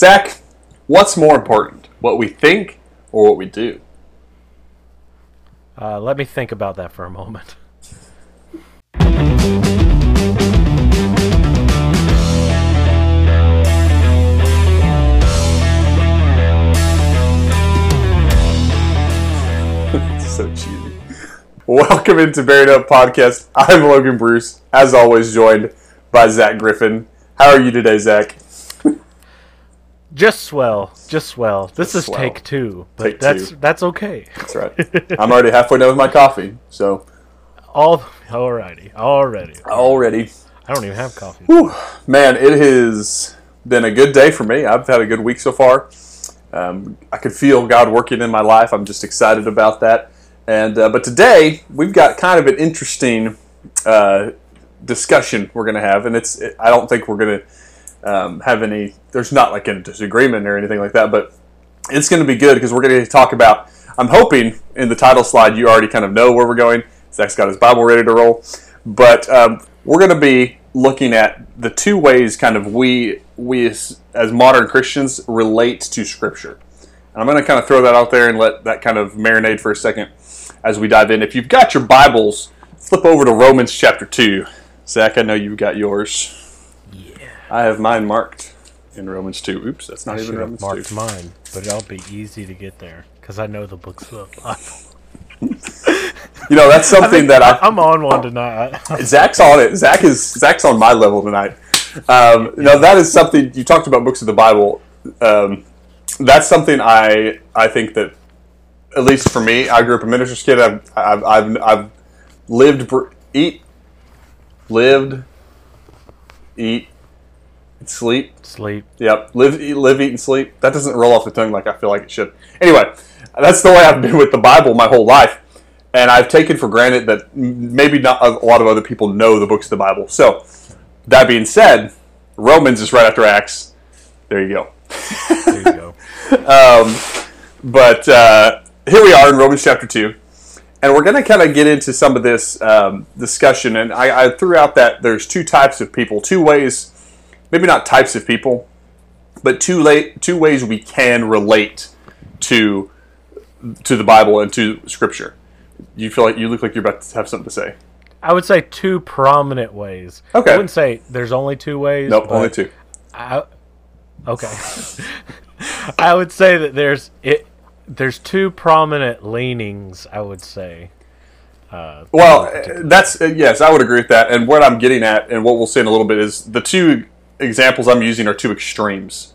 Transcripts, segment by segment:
Zach, what's more important, what we think or what we do? Uh, let me think about that for a moment. so cheesy. Welcome into Bearing Up Podcast. I'm Logan Bruce, as always, joined by Zach Griffin. How are you today, Zach? Just swell, just swell. This Just is swell. take two, but Take that's two. that's okay. That's right. I'm already halfway done with my coffee, so All alrighty, already. already. I don't even have coffee. Whew. Man, it has been a good day for me. I've had a good week so far. Um, I could feel God working in my life. I'm just excited about that. And uh, but today we've got kind of an interesting uh, discussion we're going to have, and it's I don't think we're going to um, have any. There's not like a disagreement or anything like that, but it's going to be good because we're going to talk about. I'm hoping in the title slide you already kind of know where we're going. Zach's got his Bible ready to roll, but um, we're going to be looking at the two ways kind of we we as, as modern Christians relate to Scripture. And I'm going to kind of throw that out there and let that kind of marinate for a second as we dive in. If you've got your Bibles, flip over to Romans chapter two. Zach, I know you've got yours. Yeah. I have mine marked in Romans 2. Oops, that's not I even Romans marked 2. mine, but it'll be easy to get there because I know the books of the Bible. You know, that's something that I, I'm on one tonight. Zach's on it. Zach is Zach's on my level tonight. Um, no, that is something you talked about books of the Bible. Um, that's something I I think that at least for me, I grew up a minister's kid. I've I've I've, I've lived, br- eat, lived, eat, sleep. Sleep. Yep, live, eat, live, eat, and sleep. That doesn't roll off the tongue like I feel like it should. Anyway, that's the way I've been with the Bible my whole life, and I've taken for granted that maybe not a lot of other people know the books of the Bible. So, that being said, Romans is right after Acts. There you go. There you go. Um, but uh, here we are in Romans chapter 2. And we're going to kind of get into some of this um, discussion. And I, I threw out that there's two types of people, two ways, maybe not types of people, but two, la- two ways we can relate to to the Bible and to Scripture. You feel like you look like you're about to have something to say. I would say two prominent ways. Okay. I wouldn't say there's only two ways. Nope, only two. I, okay. I would say that there's it. There's two prominent leanings. I would say. Uh, Well, that's uh, yes, I would agree with that. And what I'm getting at, and what we'll see in a little bit, is the two examples I'm using are two extremes.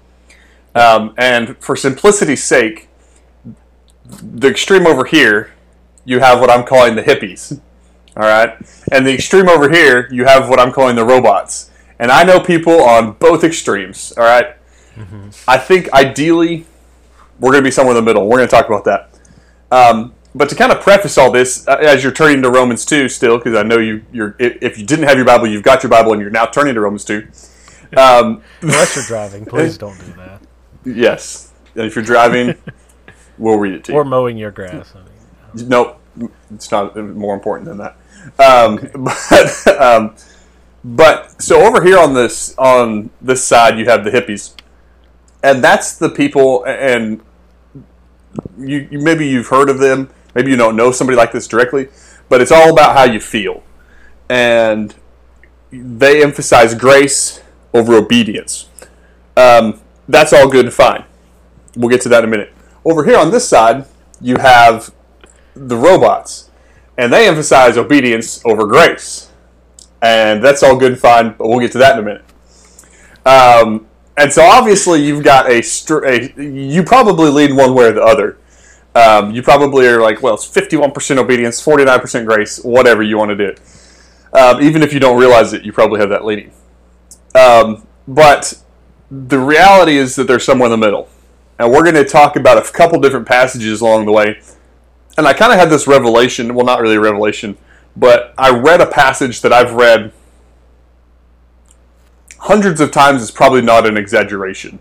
Um, and for simplicity's sake, the extreme over here, you have what I'm calling the hippies. All right, and the extreme over here, you have what I'm calling the robots. And I know people on both extremes. All right? I think ideally we're going to be somewhere in the middle. We're going to talk about that. Um, but to kind of preface all this, uh, as you're turning to Romans two still, because I know you, you're if you didn't have your Bible, you've got your Bible, and you're now turning to Romans two. Um, unless you're driving, please don't do that. yes, and if you're driving, we'll read it to you. Or mowing your grass. I mean, Nope, it's not more important than that. Um, But um, but so over here on this on this side, you have the hippies, and that's the people. And you, you maybe you've heard of them. Maybe you don't know somebody like this directly, but it's all about how you feel, and they emphasize grace over obedience. Um, that's all good and fine. We'll get to that in a minute. Over here on this side, you have the robots, and they emphasize obedience over grace, and that's all good and fine. But we'll get to that in a minute. Um, and so obviously you've got a, str- a you probably lean one way or the other. Um, you probably are like, well, it's fifty-one percent obedience, forty-nine percent grace, whatever you want to do. Um, even if you don't realize it, you probably have that leaning. Um, but the reality is that there's somewhere in the middle, and we're going to talk about a couple different passages along the way and I kind of had this revelation. Well, not really a revelation, but I read a passage that I've read hundreds of times. Is probably not an exaggeration.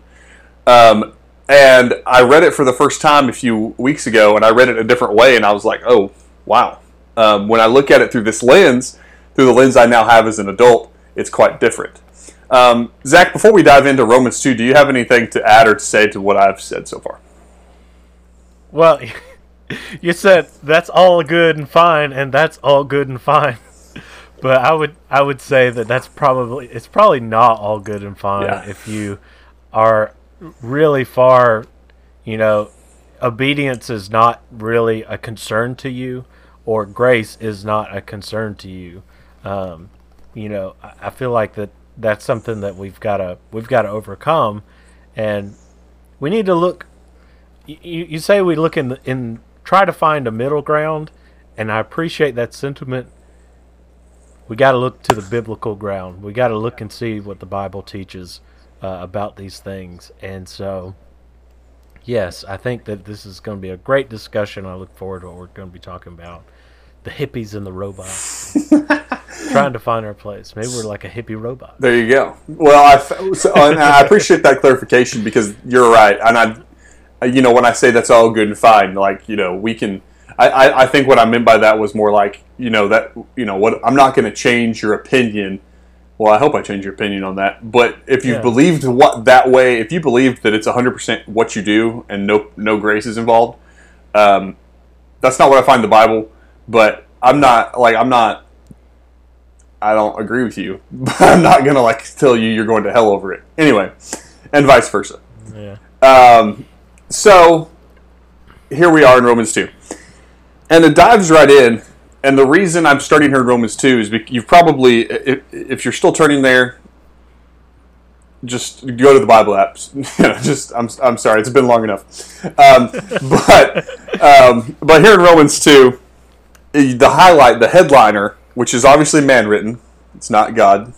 Um, and I read it for the first time a few weeks ago, and I read it a different way, and I was like, "Oh, wow!" Um, when I look at it through this lens, through the lens I now have as an adult, it's quite different. Um, Zach, before we dive into Romans 2, do you have anything to add or to say to what I've said so far? Well, you said that's all good and fine, and that's all good and fine. But I would I would say that that's probably it's probably not all good and fine Yeah. if you are really far, you know, obedience is not really a concern to you, or grace is not a concern to you. Um, you know, I, I feel like that that's something that we've got to we've got to overcome, and we need to look. You, you say we look in the, in try to find a middle ground, and I appreciate that sentiment. We got to look to the biblical ground. We got to look and see what the Bible teaches uh, about these things, and so yes, I think that this is going to be a great discussion. I look forward to what we're going to be talking about. The hippies and the robots. Trying to find our place. Maybe we're like a hippie robot. There you go. Well, I, so, and I appreciate that clarification because you're right. And I, you know, when I say that's all good and fine, like, you know, we can. I, I, I think what I meant by that was more like, you know, that, you know, what I'm not going to change your opinion. Well, I hope I change your opinion on that. But if you Yeah. believed what that way, if you believed that it's 100% what you do and no no grace is involved, um, that's not what I find the Bible. But I'm not like I'm not. I don't agree with you, but I'm not gonna like tell you you're going to hell over it. Anyway, and vice versa. Yeah. Um, so here we are in Romans two, and it dives right in. And the reason I'm starting here in Romans two is because you've probably, if, if you're still turning there, just go to the Bible apps. Just I'm, I'm sorry, it's been long enough. Um, but um, but here in Romans two, the highlight, the headliner, which is obviously man written, it's not God,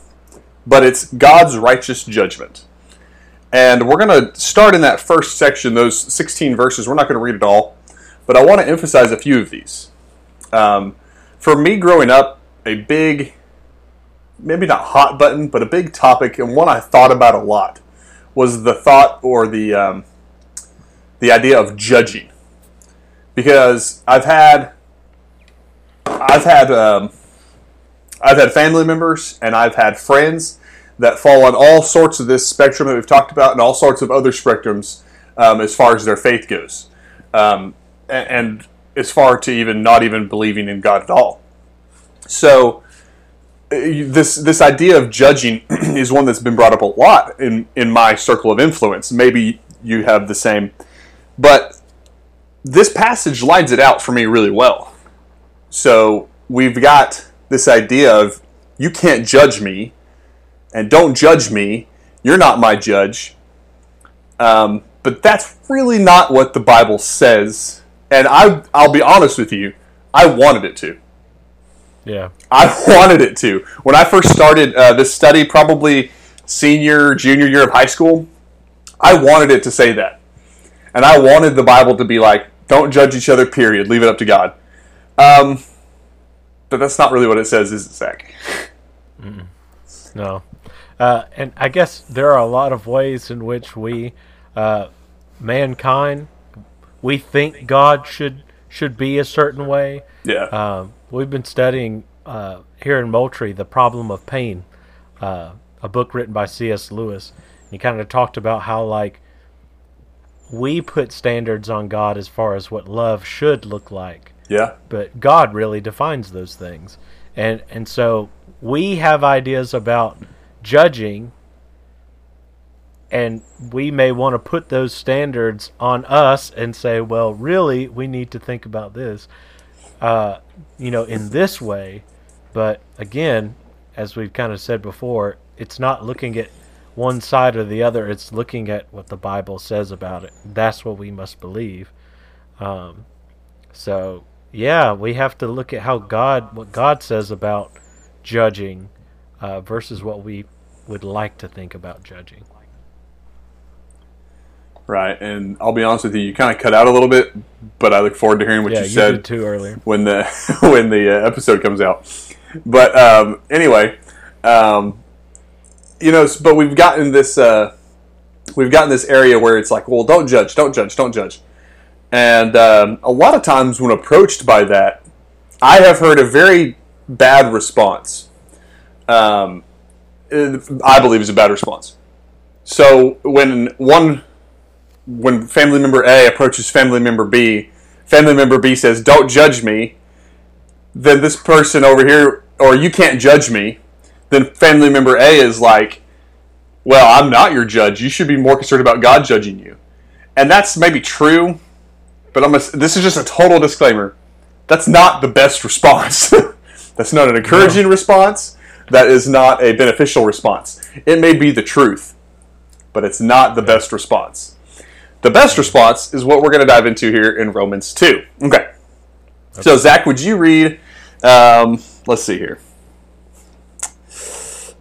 but it's God's righteous judgment. And we're going to start in that first section, those 16 verses. We're not going to read it all, but I want to emphasize a few of these. Um, for me growing up, a big, maybe not hot button, but a big topic and one I thought about a lot was the thought or the um, the idea of judging, because I've had I've had um, I've had family members and I've had friends that fall on all sorts of this spectrum that we've talked about and all sorts of other spectrums um, as far as their faith goes, um, and, and as far to even not even believing in God at all. So uh, this this idea of judging is one that's been brought up a lot in in my circle of influence. Maybe you have the same, but this passage lines it out for me really well. So we've got this idea of you can't judge me, and don't judge me. You're not my judge. Um, but that's really not what the Bible says. And I, I'll be honest with you, I wanted it to. Yeah. I wanted it to. When I first started uh, this study, probably senior, junior year of high school, I wanted it to say that. And I wanted the Bible to be like, don't judge each other, period. Leave it up to God. Um, but that's not really what it says, is it, Zach? No. Uh, and I guess there are a lot of ways in which we, uh, mankind, we think God should should be a certain way. Yeah. Um, we've been studying uh, here in Moultrie the problem of pain, uh, a book written by C.S. Lewis. He kind of talked about how like we put standards on God as far as what love should look like yeah. but God really defines those things. And and so we have ideas about judging and we may want to put those standards on us and say, well, really, we need to think about this, uh, you know, in this way. But again, as we've kind of said before, it's not looking at one side or the other. It's looking at what the Bible says about it. That's what we must believe. Um, so yeah, we have to look at how God, what God says about judging, uh, versus what we would like to think about judging. Right. And I'll be honest with you, you kind of cut out a little bit, but I look forward to hearing what yeah, you you said too earlier. when the when the uh, episode comes out. But um, anyway, um, you know, but we've gotten this uh, we've gotten this area where it's like, well, don't judge, don't judge, don't judge. And um, a lot of times when approached by that, I have heard a very bad response. Um, I believe is a bad response. So when one when family member A approaches family member B, family member B says, "Don't judge me." Then this person over here, or you can't judge me. Then family member A is like, "Well, I'm not your judge. You should be more concerned about God judging you." And that's maybe true, but I'm a, this is just a total disclaimer. That's not the best response. that's not an encouraging response. That is not a beneficial response. It may be the truth, but it's not the best response. The best response is what we're going to dive into here in Romans 2. Okay. So, Zach, would you read, um, let's see here,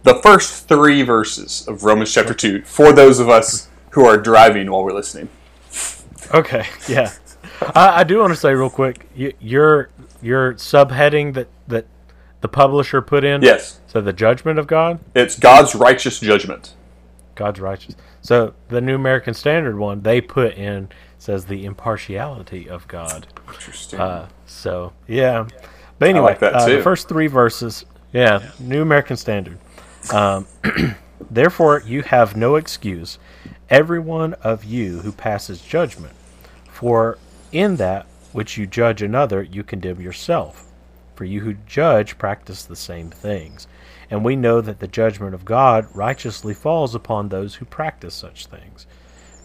the first three verses of Romans chapter 2 for those of us who are driving while we're listening? Okay, yeah. I, I do want to say real quick, your your subheading that that the publisher put in. Yes. So the judgment of God, It's God's righteous judgment. God's righteous. So the New American Standard one they put in says the impartiality of God. Interesting. Uh, so yeah, but anyway, like that uh, the first three verses, yeah, New American Standard. Um, Therefore, you have no excuse, every one of you who passes judgment, for in that which you judge another, you condemn yourself. For you who judge practice the same things. And we know that the judgment of God righteously falls upon those who practice such things.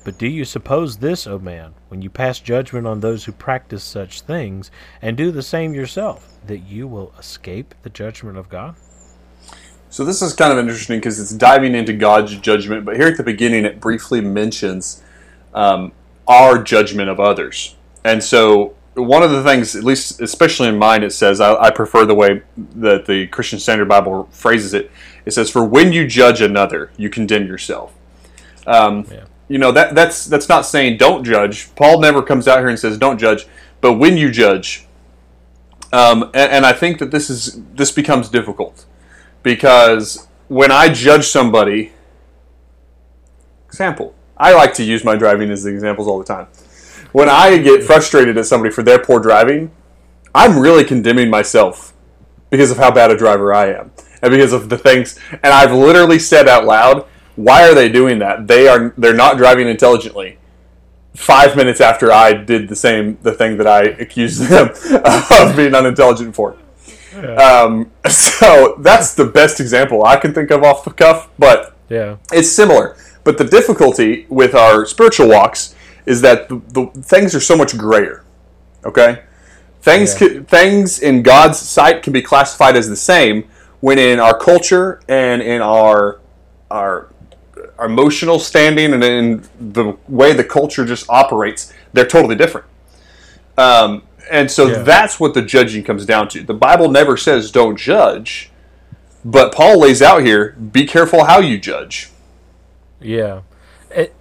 But do you suppose this, O man, when you pass judgment on those who practice such things, and do the same yourself, that you will escape the judgment of God? So this is kind of interesting because it's diving into God's judgment, but here at the beginning it briefly mentions um, our judgment of others. And so one of the things, at least especially in mine, it says I, I prefer the way that the Christian Standard Bible phrases it. It says, "For when you judge another, you condemn yourself." Um, Yeah. You know that that's that's not saying don't judge. Paul never comes out here and says don't judge, but when you judge, um, and, and I think that this is this becomes difficult because when I judge somebody, example, I like to use my driving as the examples all the time. When I get frustrated at somebody for their poor driving, I'm really condemning myself because of how bad a driver I am and because of the things. And I've literally said out loud, "Why are they doing that? They are they're not driving intelligently." Five minutes after I did the same, the thing that I accused them of being unintelligent for. Um, so that's the best example I can think of off the cuff, but Yeah. it's similar. But the difficulty with our spiritual walks is that the, the things are so much grayer. Okay, things Yeah. things in God's sight can be classified as the same when in our culture and in our our our emotional standing and in the way the culture just operates, they're totally different. Um, and so Yeah. that's what the judging comes down to. The Bible never says don't judge, but Paul lays out here be careful how you judge. Yeah.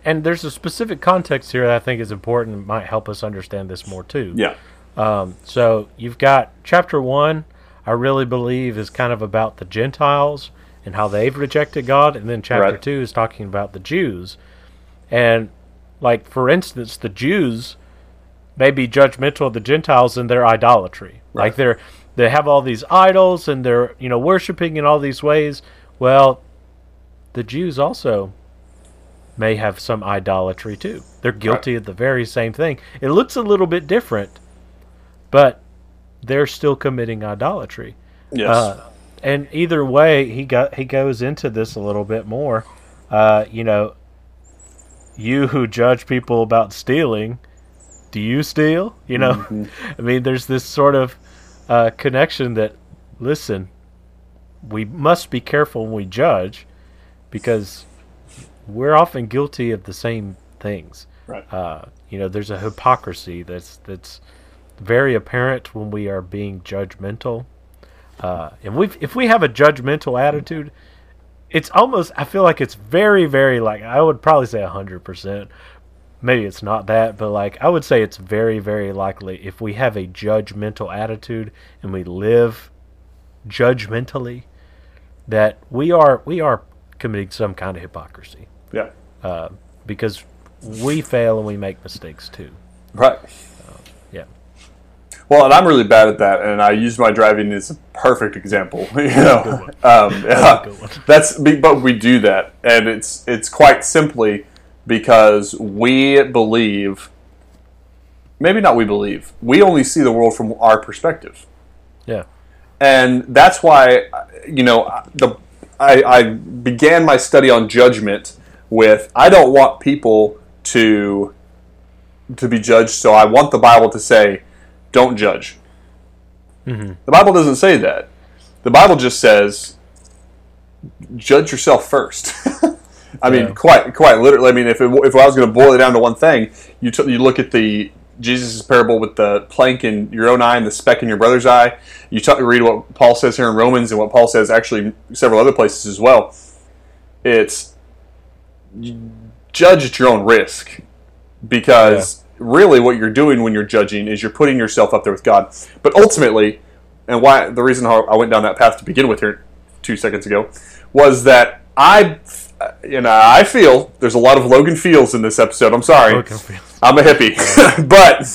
And there's a specific context here that I think is important and might help us understand this more too. Yeah. Um, so you've got chapter one, I really believe, is kind of about the Gentiles and how they've rejected God. And then chapter Right. two is talking about the Jews. And, like, for instance, the Jews may be judgmental of the Gentiles in their idolatry. Like, they're. They have all these idols and they're, you know, worshiping in all these ways. Well, the Jews also may have some idolatry too. They're guilty of the very same thing. It looks a little bit different, but they're still committing idolatry. Yes. Uh, and either way, he got he goes into this a little bit more. Uh, you know, you who judge people about stealing, do you steal? You know, I mean, there's this sort of uh, connection that listen, we must be careful when we judge because we're often guilty of the same things. right. Uh, you know, there's a hypocrisy that's that's very apparent when we are being judgmental. Uh, and we if we have a judgmental attitude, it's almost I feel like it's very very like I would probably say hundred percent. Maybe it's not that, but like I would say it's very very likely if we have a judgmental attitude and we live judgmentally, that we are we are committing some kind of hypocrisy yeah. uh, because we fail and we make mistakes too. Right. Yeah. Well, and I'm really bad at that, and I use my driving as a perfect example. You know, um, yeah, that's but we do that, and it's it's quite simply because we believe. Maybe not. We believe we only see the world from our perspective, Yeah. and that's why you know the I, I began my study on judgment with I don't want people to to be judged, so I want the Bible to say, "Don't judge." Mhm. The Bible doesn't say that. The Bible just says, "Judge yourself first. I mean, quite quite literally. I mean, if it, if I was going to boil it down to one thing, you t- you look at the Jesus' parable with the plank in your own eye and the speck in your brother's eye. You t- read what Paul says here in Romans and what Paul says actually several other places as well. It's judge at your own risk because really what you're doing when you're judging is you're putting yourself up there with God. But ultimately, and why the reason how I went down that path to begin with here two seconds ago was that I, you know, I feel there's a lot of Logan feels in this episode. I'm sorry, Look, I feel- I'm a hippie, but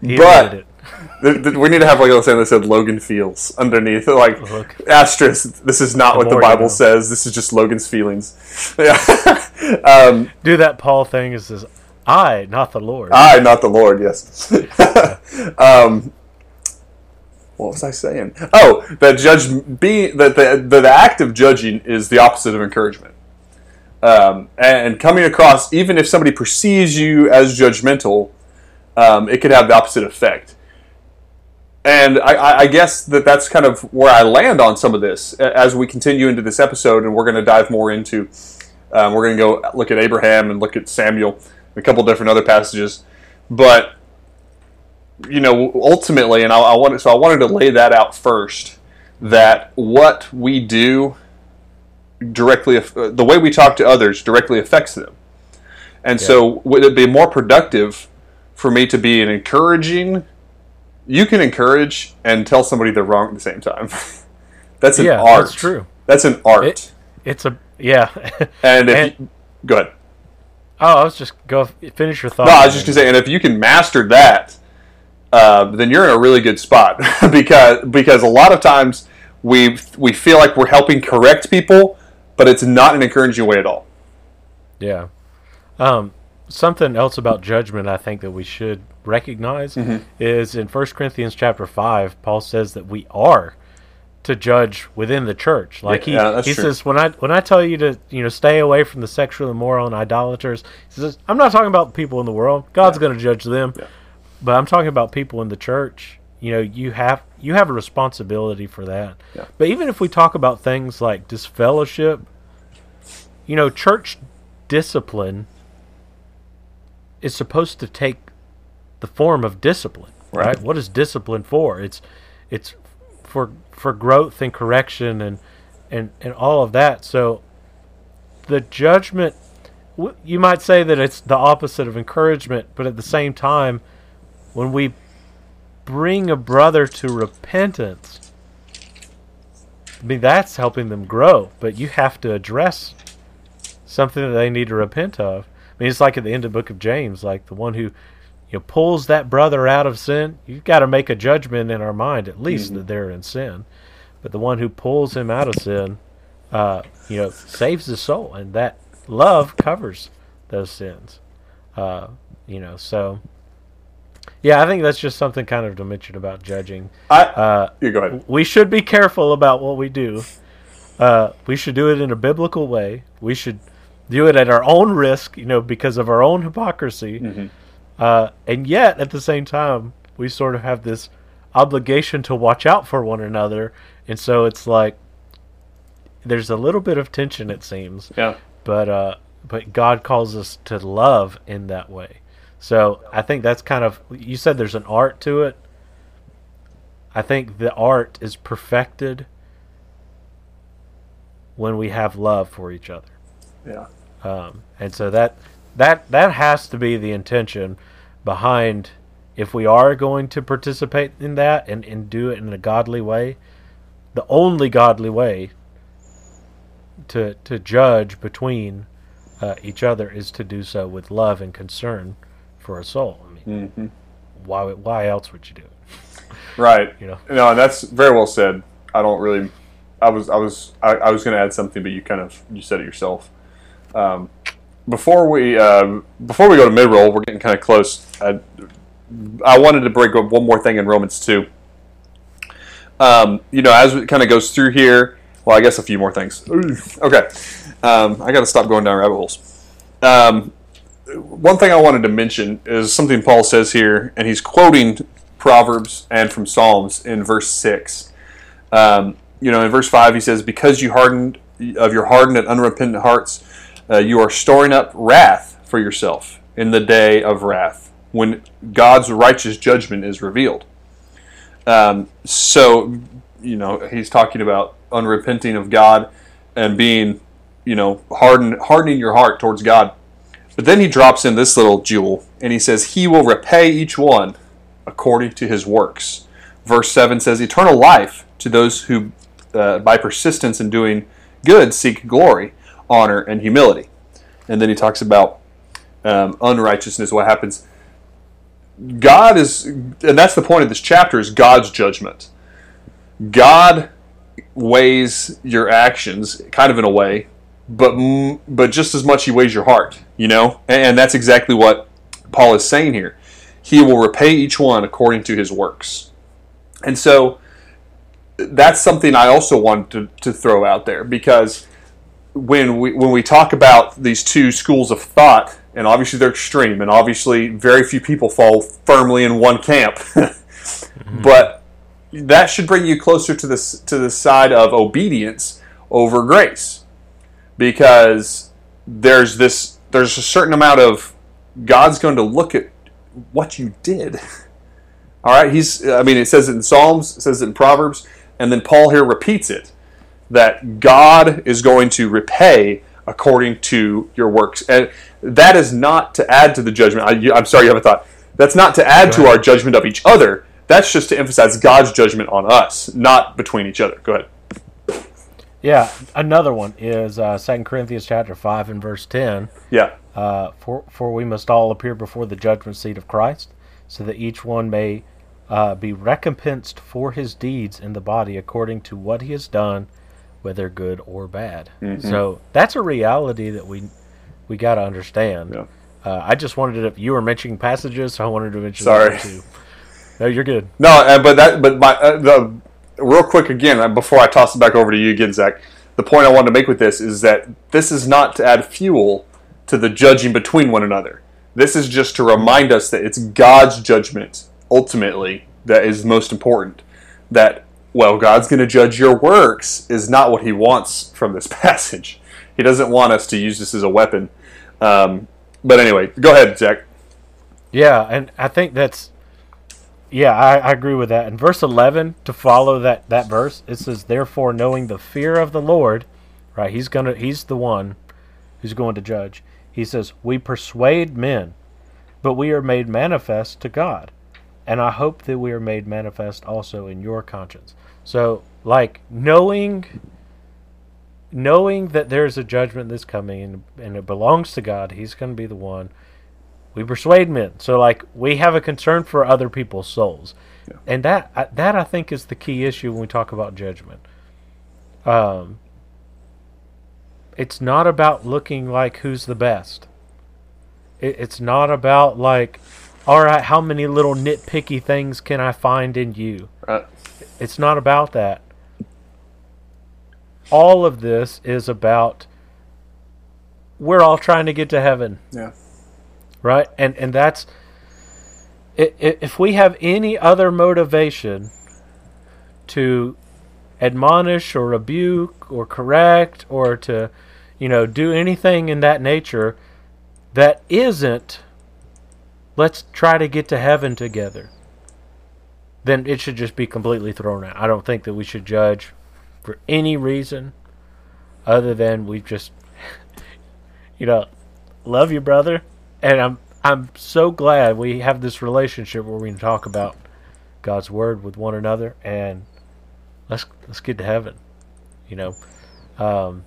But- admitted it. th- th- we need to have like was saying that said Logan feels underneath like Look. asterisk. This is not what the more you Bible know. says. This is just Logan's feelings. Yeah. um, Do that Paul thing. is this. "I, not the Lord." I, not the Lord. Yes. um, what was I saying? Oh, that judge be that the, the the act of judging is the opposite of encouragement. Um, and coming across, even if somebody perceives you as judgmental, um, it could have the opposite effect. And I, I, guess that that's kind of where I land on some of this as we continue into this episode, and we're going to dive more into. Um, we're going to go look at Abraham and look at Samuel, a couple different other passages, but you know, ultimately, and I, I wanted so I wanted to lay that out first. That what we do directly, uh, the way we talk to others directly affects them. And so, would it be more productive for me to be an encouraging? You can encourage and tell somebody they're wrong at the same time. that's an yeah, art. that's true. That's an art. It- It's a yeah. and if and- you, go ahead. oh, I was just go finish your thought. No, I was just gonna say, and if you can master that, uh, then you're in a really good spot because because a lot of times we we feel like we're helping correct people, but it's not an encouraging way at all. Yeah. Um, something else about judgment I think that we should recognize Mm-hmm. is in 1 Corinthians chapter 5, Paul says that we are to judge within the church. Like Yeah, he, that's he true. says when I when I tell you to, you know, stay away from the sexually immoral and idolaters, he says I'm not talking about people in the world. God's going to judge them. Yeah. But I'm talking about people in the church. You know, you have you have a responsibility for that. Yeah. But even if we talk about things like disfellowship, you know, church discipline is supposed to take the form of discipline, right? Right. What is discipline for? It's it's for for growth and correction and and and all of that. So the judgment you might say that it's the opposite of encouragement, but at the same time when we bring a brother to repentance, I mean that's helping them grow, but you have to address something that they need to repent of. I mean, it's like at the end of the book of James, like the one who you know pulls that brother out of sin. You've got to make a judgment in our mind, at least that they're in sin. But the one who pulls him out of sin, uh, you know, saves his soul, and that love covers those sins. Uh, you know, so yeah, I think that's just something kind of to mention about judging. I Uh, you go ahead. we should be careful about what we do. Uh, we should do it in a biblical way. We should do it at our own risk, you know, because of our own hypocrisy. Uh, and yet, at the same time, we sort of have this obligation to watch out for one another. And so it's like there's a little bit of tension, it seems Yeah. but uh, but God calls us to love in that way. So I think that's kind of you said there's an art to it. I think the art is perfected when we have love for each other, Yeah. um, and so that that that has to be the intention behind if we are going to participate in that and, and do it in a godly way. The only godly way to to judge between uh, each other is to do so with love and concern for a soul. I mean, hmm why why else would you do it? Right. You know. No, and that's very well said. I don't really. I was. I was. I, I was going to add something, but you kind of you said it yourself. Um, before we um, before we go to mid roll, we're getting kind of close. I, I wanted to break up one more thing in Romans two. Um, you know, as it kind of goes through here. Well, I guess a few more things. Okay, um, I got to stop going down rabbit holes. Um, one thing I wanted to mention is something Paul says here, and he's quoting Proverbs and from Psalms in verse six. Um, you know, in verse five, he says, "Because you hardened of your hardened and unrepentant hearts, uh, you are storing up wrath for yourself in the day of wrath, when God's righteous judgment is revealed." Um, so, you know, he's talking about unrepenting of God and being, you know, harden, hardening your heart towards God. But then he drops in this little jewel, and he says, He will repay each one according to his works. Verse 7 says, Eternal life to those who, uh, by persistence in doing good, seek glory, honor, and humility. And then he talks about um, unrighteousness, what happens. God is, and that's the point of this chapter, is God's judgment. God weighs your actions, kind of in a way, but but just as much he weighs your heart, you know, and that's exactly what Paul is saying here. He will repay each one according to his works, and so that's something I also want to, to throw out there because when we when we talk about these two schools of thought, and obviously they're extreme, and obviously very few people fall firmly in one camp, mm-hmm. but that should bring you closer to this to the side of obedience over grace because there's this there's a certain amount of God's going to look at what you did. All right, he's I mean it says it in Psalms, it says it in Proverbs, and then Paul here repeats it that God is going to repay according to your works. And that is not to add to the judgment. I, am sorry you have a thought. That's not to add to our judgment of each other. That's just to emphasize God's judgment on us, not between each other. Go ahead. Yeah, another one is uh, 2 Corinthians chapter 5 and verse 10. Yeah. Uh, for, for we must all appear before the judgment seat of Christ, so that each one may uh, be recompensed for his deeds in the body according to what he has done, whether good or bad. Mm-hmm. So that's a reality that we we got to understand. Yeah. Uh, I just wanted to. You were mentioning passages, so I wanted to mention. Sorry. Too. No, you're good. No, uh, but that, but my uh, the real quick again uh, before I toss it back over to you again, Zach. The point I wanted to make with this is that this is not to add fuel to the judging between one another. This is just to remind us that it's God's judgment ultimately that is most important. That well, God's going to judge your works is not what He wants from this passage. He doesn't want us to use this as a weapon. Um, but anyway, go ahead, Zach. Yeah, and I think that's yeah, I, I, agree with that. In verse 11, to follow that, that verse, it says, Therefore, knowing the fear of the Lord, right, he's, gonna, he's the one who's going to judge. He says, We persuade men, but we are made manifest to God. And I hope that we are made manifest also in your conscience. So, like, knowing knowing that there's a judgment that's coming and, and it belongs to God, He's going to be the one we persuade men. So like we have a concern for other people's souls, yeah. and that that I think is the key issue when we talk about judgment. Um, it's not about looking like who's the best. It, it's not about like, all right, how many little nitpicky things can I find in you? Right. It's not about that. All of this is about we're all trying to get to heaven. Yeah right? And and that's if we have any other motivation to admonish or rebuke or correct or to you know do anything in that nature that isn't let's try to get to heaven together then it should just be completely thrown out i don't think that we should judge for any reason other than we just you know love you brother and I'm I'm so glad we have this relationship where we can talk about God's word with one another and let's let's get to heaven. You know. Um,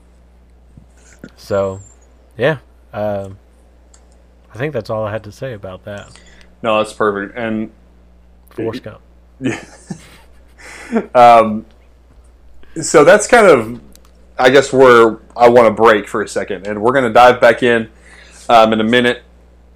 so yeah. Um, I think that's all I had to say about that. No, that's perfect. And Forrest Gump. um, so that's kind of, I guess, where I want to break for a second, and we're going to dive back in um, in a minute.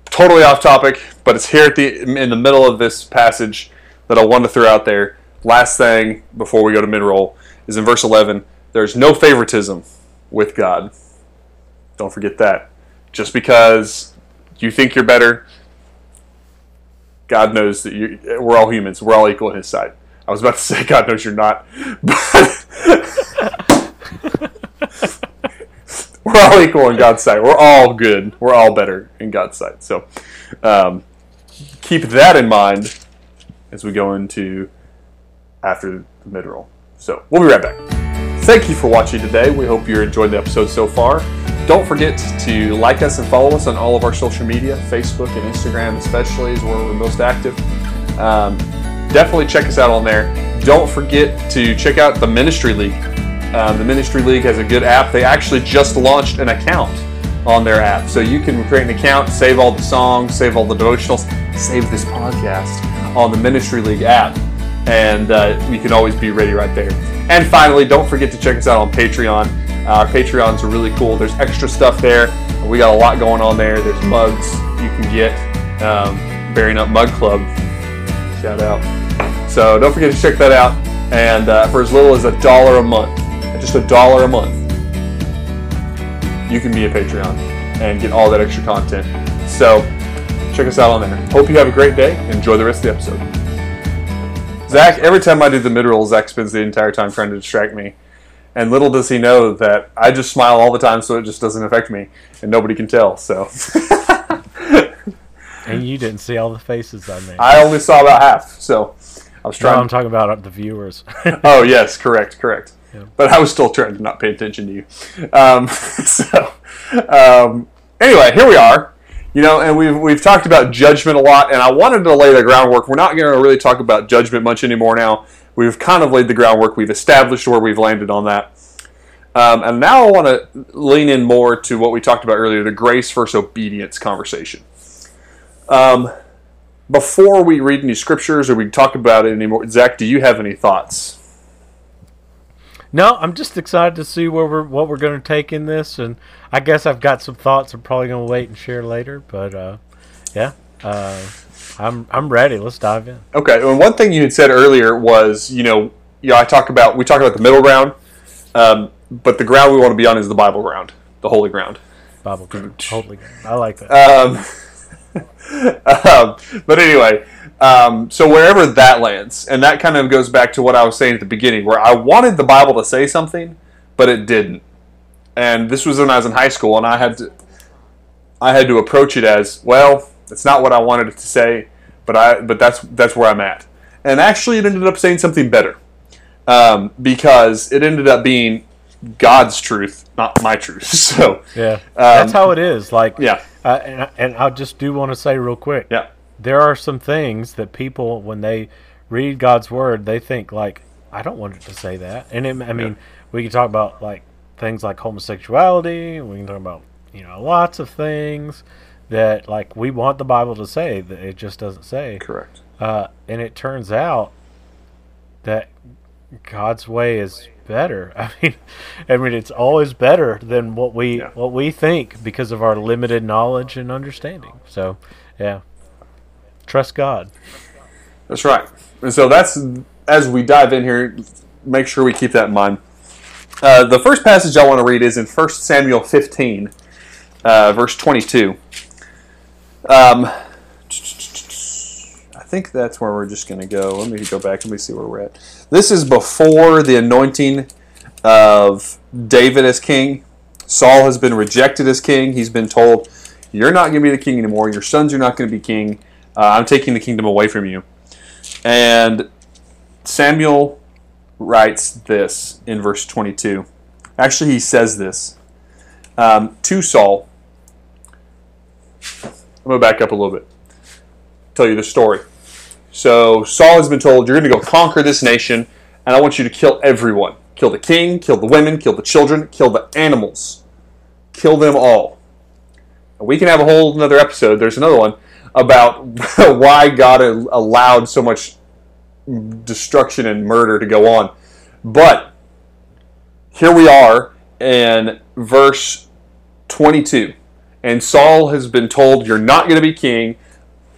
Totally off topic, but it's here at the in the middle of this passage that I want to throw out there. Last thing before we go to mid roll is in verse eleven. There's no favoritism with God. Don't forget that. Just because you think you're better, God knows that you, we're all humans. We're all equal in His sight. I was about to say God knows you're not, but we're all equal in God's sight. We're all good. We're all better in God's sight. So um, keep that in mind as we go into after the mid roll. So we'll be right back. Thank you for watching today. We hope you enjoyed the episode so far. Don't forget to like us and follow us on all of our social media, Facebook and Instagram, especially is where we're most active. Um, definitely check us out on there. Don't forget to check out the Ministry League. Um, the Ministry League has a good app. They actually just launched an account on their app. So you can create an account, save all the songs, save all the devotionals, save this podcast on the Ministry League app. And uh, you can always be ready right there. And finally, don't forget to check us out on Patreon. Uh, our Patreons are really cool. There's extra stuff there. We got a lot going on there. There's mugs you can get. Um, Bearing Up Mug Club. Shout out. So don't forget to check that out. And uh, for as little as a dollar a month, just a dollar a month, you can be a Patreon and get all that extra content. So check us out on there. Hope you have a great day. Enjoy the rest of the episode. Zach, every time I do the mid roll, Zach spends the entire time trying to distract me. And little does he know that I just smile all the time, so it just doesn't affect me, and nobody can tell. So And you didn't see all the faces I made. I only saw about half. So I was No, trying. I'm talking about the viewers. oh yes, correct, correct. Yeah. But I was still trying to not pay attention to you. Um, so um, anyway, here we are. You know, and we've we've talked about judgment a lot, and I wanted to lay the groundwork. We're not going to really talk about judgment much anymore now. We've kind of laid the groundwork. We've established where we've landed on that. Um, and now I want to lean in more to what we talked about earlier the grace versus obedience conversation. Um, before we read any scriptures or we talk about it anymore, Zach, do you have any thoughts? no, I'm just excited to see where we're what we're going to take in this, and I guess I've got some thoughts. I'm probably going to wait and share later, but uh, yeah, uh, I'm I'm ready. Let's dive in. Okay, and one thing you had said earlier was, you know, yeah, I talk about we talk about the middle ground, um, but the ground we want to be on is the Bible ground, the holy ground. Bible, ground, holy, ground. I like that. Um, um, but anyway, um, so wherever that lands, and that kind of goes back to what I was saying at the beginning, where I wanted the Bible to say something, but it didn't. And this was when I was in high school, and I had to, I had to approach it as well. It's not what I wanted it to say, but I, but that's that's where I'm at. And actually, it ended up saying something better, um, because it ended up being God's truth, not my truth. So yeah, that's how it is. Like, Um, yeah, uh, and, and I just do want to say real quick. yeah, there are some things that people when they read God's word they think like I don't want it to say that and it, I mean we can talk about like things like homosexuality we can talk about you know lots of things that like we want the Bible to say that it just doesn't say correct. uh, and it turns out that God's way is better. I mean, I mean, it's always better than what we Yeah. what we think because of our limited knowledge and understanding. So, yeah, trust God. That's right. And so that's as we dive in here, make sure we keep that in mind. Uh, the first passage I want to read is in 1 Samuel 15, uh, verse 22. Um, I think that's where we're just going to go. Let me go back. Let me see where we're at. This is before the anointing of David as king. Saul has been rejected as king. He's been told, You're not going to be the king anymore. Your sons are not going to be king. Uh, I'm taking the kingdom away from you. And Samuel writes this in verse 22. Actually, he says this um, to Saul. I'm going to back up a little bit, tell you the story. So, Saul has been told, You're going to go conquer this nation, and I want you to kill everyone. Kill the king, kill the women, kill the children, kill the animals. Kill them all. We can have a whole another episode. There's another one about why God allowed so much destruction and murder to go on. But here we are in verse 22. And Saul has been told, You're not going to be king.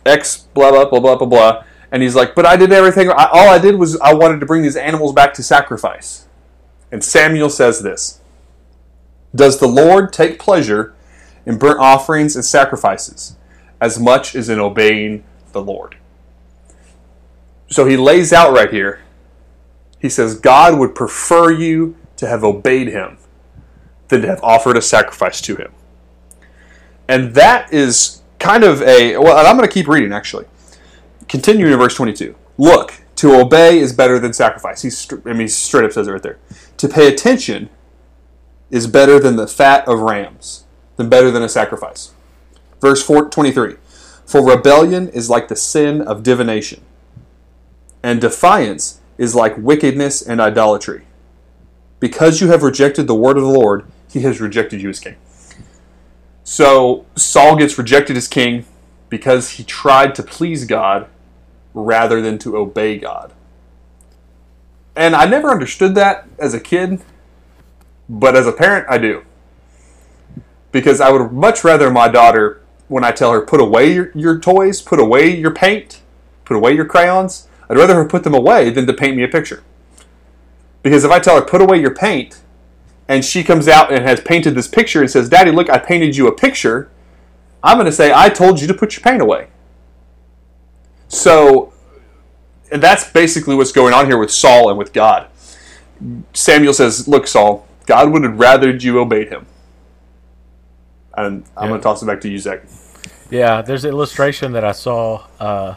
X, blah, blah, blah, blah, blah, blah. And he's like, But I did everything. I, all I did was I wanted to bring these animals back to sacrifice. And Samuel says this Does the Lord take pleasure in burnt offerings and sacrifices as much as in obeying the Lord? So he lays out right here. He says, God would prefer you to have obeyed him than to have offered a sacrifice to him. And that is kind of a, well, I'm going to keep reading actually. Continuing in verse 22. Look, to obey is better than sacrifice. He's, I mean, he straight up says it right there. To pay attention is better than the fat of rams, than better than a sacrifice. Verse 4, 23. For rebellion is like the sin of divination, and defiance is like wickedness and idolatry. Because you have rejected the word of the Lord, he has rejected you as king. So Saul gets rejected as king because he tried to please God rather than to obey God. And I never understood that as a kid, but as a parent, I do. Because I would much rather my daughter, when I tell her, put away your, your toys, put away your paint, put away your crayons, I'd rather her put them away than to paint me a picture. Because if I tell her, put away your paint, and she comes out and has painted this picture and says, Daddy, look, I painted you a picture, I'm going to say, I told you to put your paint away. So, and that's basically what's going on here with Saul and with God. Samuel says, Look, Saul, God would have rather you obeyed him. And I'm yeah. going to toss it back to you, Zach. Yeah, there's an illustration that I saw. Uh,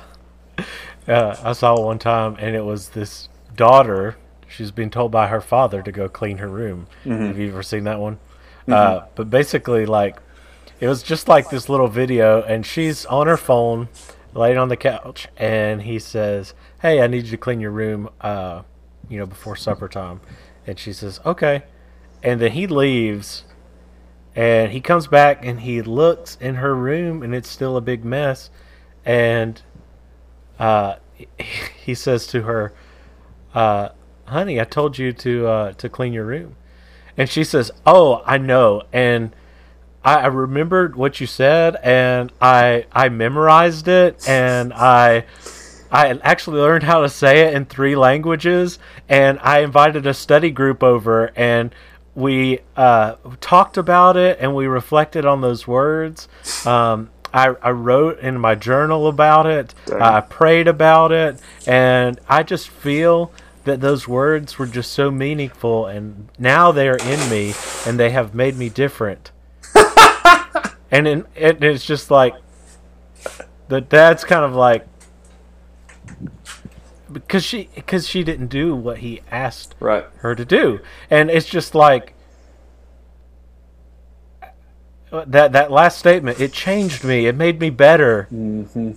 uh, I saw one time, and it was this daughter she's being told by her father to go clean her room. Mm-hmm. Have you ever seen that one? Mm-hmm. Uh, but basically, like, it was just like this little video, and she's on her phone, laying on the couch, and he says, "Hey, I need you to clean your room, uh, you know, before supper time." And she says, "Okay," and then he leaves, and he comes back, and he looks in her room, and it's still a big mess, and uh, he says to her, uh, honey, I told you to uh, to clean your room. And she says, oh, I know. And I, I remembered what you said, and I I memorized it, and I I actually learned how to say it in three languages, and I invited a study group over, and we uh, talked about it, and we reflected on those words. Um, I, I, wrote in my journal about it. I prayed about it, and I just feel that those words were just so meaningful, and now they are in me, and they have made me different. and in, it, it's just like the dad's kind of like because she because she didn't do what he asked right. her to do, and it's just like that that last statement. It changed me. It made me better. Mm-hmm.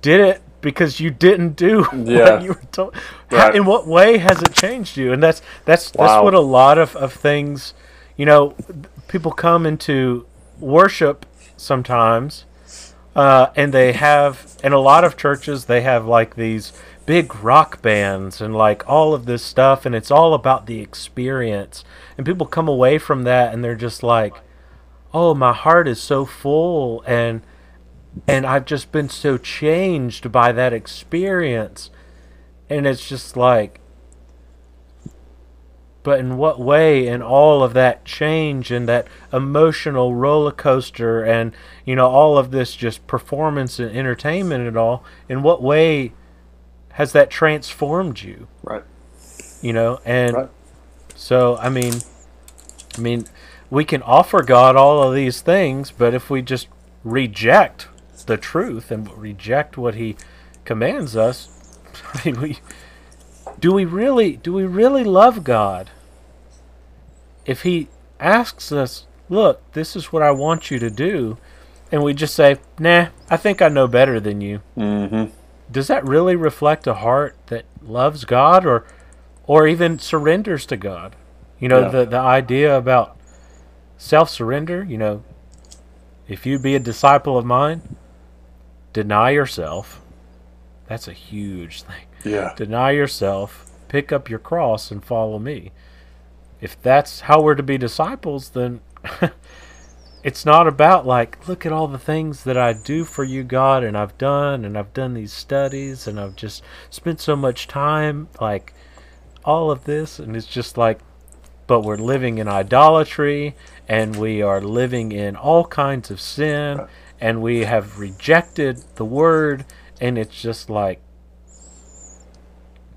Did it because you didn't do yeah. what you were told. Right. How, in what way has it changed you? And that's that's wow. that's what a lot of, of things, you know, people come into worship sometimes, uh, and they have in a lot of churches they have like these big rock bands and like all of this stuff, and it's all about the experience. And people come away from that and they're just like, "Oh, my heart is so full," and and I've just been so changed by that experience. And it's just like, but in what way in all of that change and that emotional roller coaster and you know all of this just performance and entertainment and all in what way has that transformed you right you know and right. so i mean i mean we can offer god all of these things but if we just reject the truth and reject what he commands us, I mean, we do we really do we really love God? If he asks us, "Look, this is what I want you to do," and we just say, "Nah, I think I know better than you." Mm-hmm. Does that really reflect a heart that loves God, or, or even surrenders to God? You know, yeah. the the idea about self surrender. You know, if you be a disciple of mine, deny yourself. That's a huge thing. Yeah. Deny yourself, pick up your cross, and follow me. If that's how we're to be disciples, then it's not about like, look at all the things that I do for you, God, and I've done, and I've done these studies, and I've just spent so much time, like all of this, and it's just like, but we're living in idolatry, and we are living in all kinds of sin, and we have rejected the word, and it's just like,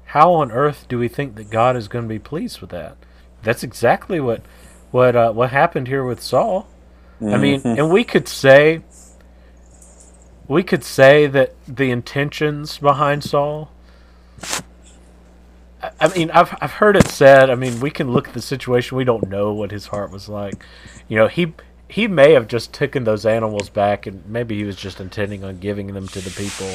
how on earth do we think that God is going to be pleased with that? That's exactly what what uh, what happened here with Saul. I mean, and we could say we could say that the intentions behind Saul. I- I mean, I've I've heard it said. I mean, we can look at the situation. We don't know what his heart was like. You know, he he may have just taken those animals back, and maybe he was just intending on giving them to the people,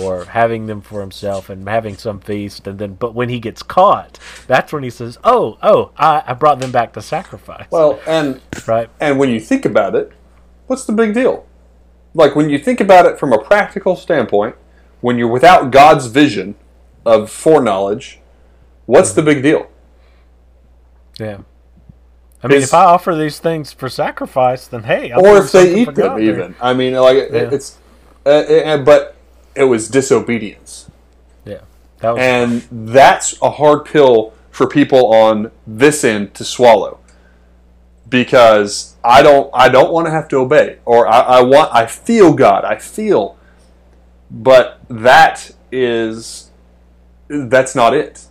or having them for himself, and having some feast. And then, but when he gets caught, that's when he says, "Oh, oh, I, I brought them back to sacrifice." Well, and right? and when you think about it, what's the big deal? Like when you think about it from a practical standpoint, when you're without God's vision of foreknowledge, what's mm-hmm. the big deal? Yeah. I mean, if I offer these things for sacrifice, then hey, I'll or if they eat them, even. I mean, like Yeah. it's, uh, uh, but it was disobedience. Yeah, that was and that's a hard pill for people on this end to swallow. Because I don't I don't want to have to obey. Or I, I want I feel God. I feel. But that is that's not it.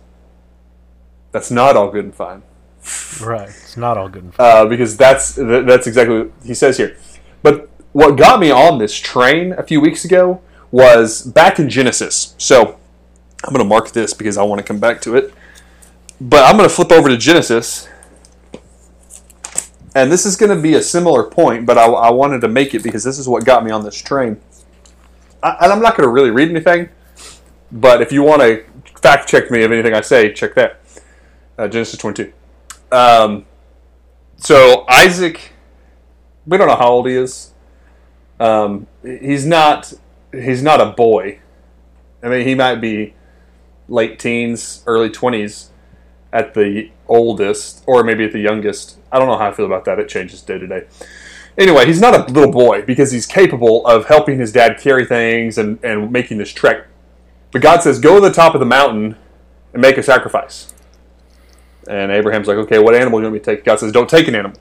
That's not all good and fine right. It's not all good and uh, because that's that's exactly what he says here. But what got me on this train a few weeks ago was back in Genesis. So I'm going to mark this because I want to come back to it. But I'm going to flip over to Genesis, and this is going to be a similar point, but I, I wanted to make it because this is what got me on this train. I, and I'm not going to really read anything, but if you want to fact check me of anything I say, check that. Uh, Genesis 22. Um, so Isaac, we don't know how old he is. Um, he's not. He's not a boy. I mean, he might be late teens, early twenties at the oldest, or maybe at the youngest. I don't know how I feel about that. It changes day to day. Anyway, he's not a little boy because he's capable of helping his dad carry things and, and making this trek. But God says, "Go to the top of the mountain and make a sacrifice." And Abraham's like, okay, what animal do you want me to take? God says, don't take an animal.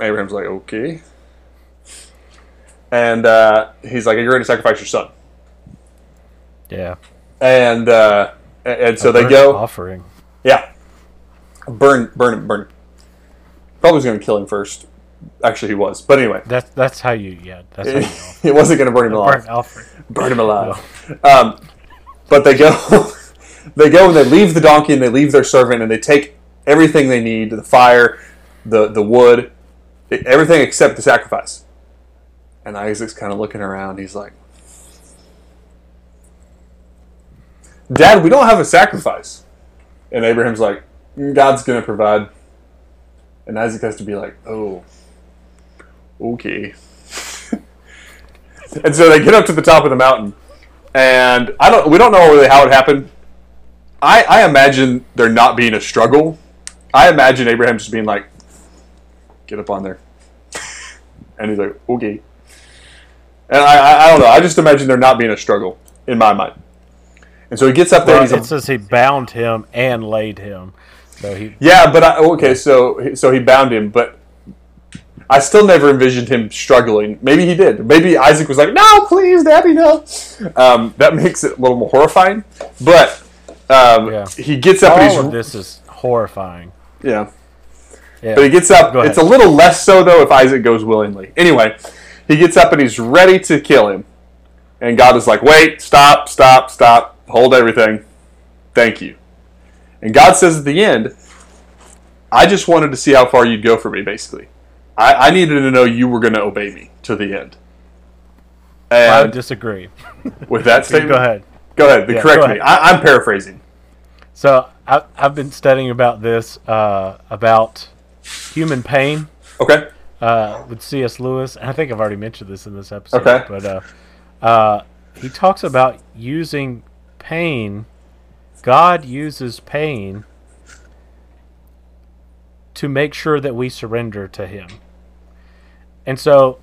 Abraham's like, okay. And uh, he's like, you're going to sacrifice your son. Yeah. And uh, and so they go, offering. yeah, burn, burn him, burn. Probably was going to kill him first. Actually, he was. But anyway, That's that's how you. Yeah, that's how you. it wasn't going to burn him alive. Burnt offering. burn him alive. Um, but they go, they go and they leave the donkey and they leave their servant and they take everything they need: the fire, the the wood, everything except the sacrifice. And Isaac's kind of looking around. He's like, "Dad, we don't have a sacrifice." And Abraham's like, "Mm, "God's gonna provide." And Isaac has to be like, "Oh, okay." And so they get up to the top of the mountain, and I don't. We don't know really how it happened. I, I imagine there not being a struggle. I imagine Abraham just being like, "Get up on there," and he's like, "Okay." And I, I, I don't know. I just imagine there not being a struggle in my mind. And so he gets up there. Well, and it says he bound him and laid him. So he. yeah, but I, okay. So so he bound him, but I still never envisioned him struggling. Maybe he did. Maybe Isaac was like, "No, please, Daddy, no." Um, that makes it a little more horrifying. But um, Yeah. he gets up and he's All of this is horrifying. yeah. Yeah. But he gets up. It's a little less so though if Isaac goes willingly. Anyway, he gets up and he's ready to kill him, and God is like, "Wait, stop, stop, stop, hold everything. Thank you." And God says at the end, "I just wanted to see how far you'd go for me. Basically, I, I needed to know you were going to obey me to the end." I And disagree. with that statement, Go ahead. Go ahead. Yeah, correct me. ahead. I, I'm paraphrasing. So I, I've been studying about this uh, about human pain. Okay. uh, with C.S. Lewis. And I think I've already mentioned this in this episode. Okay. But uh, uh, he talks about using pain. God uses pain to make sure that we surrender to Him. And so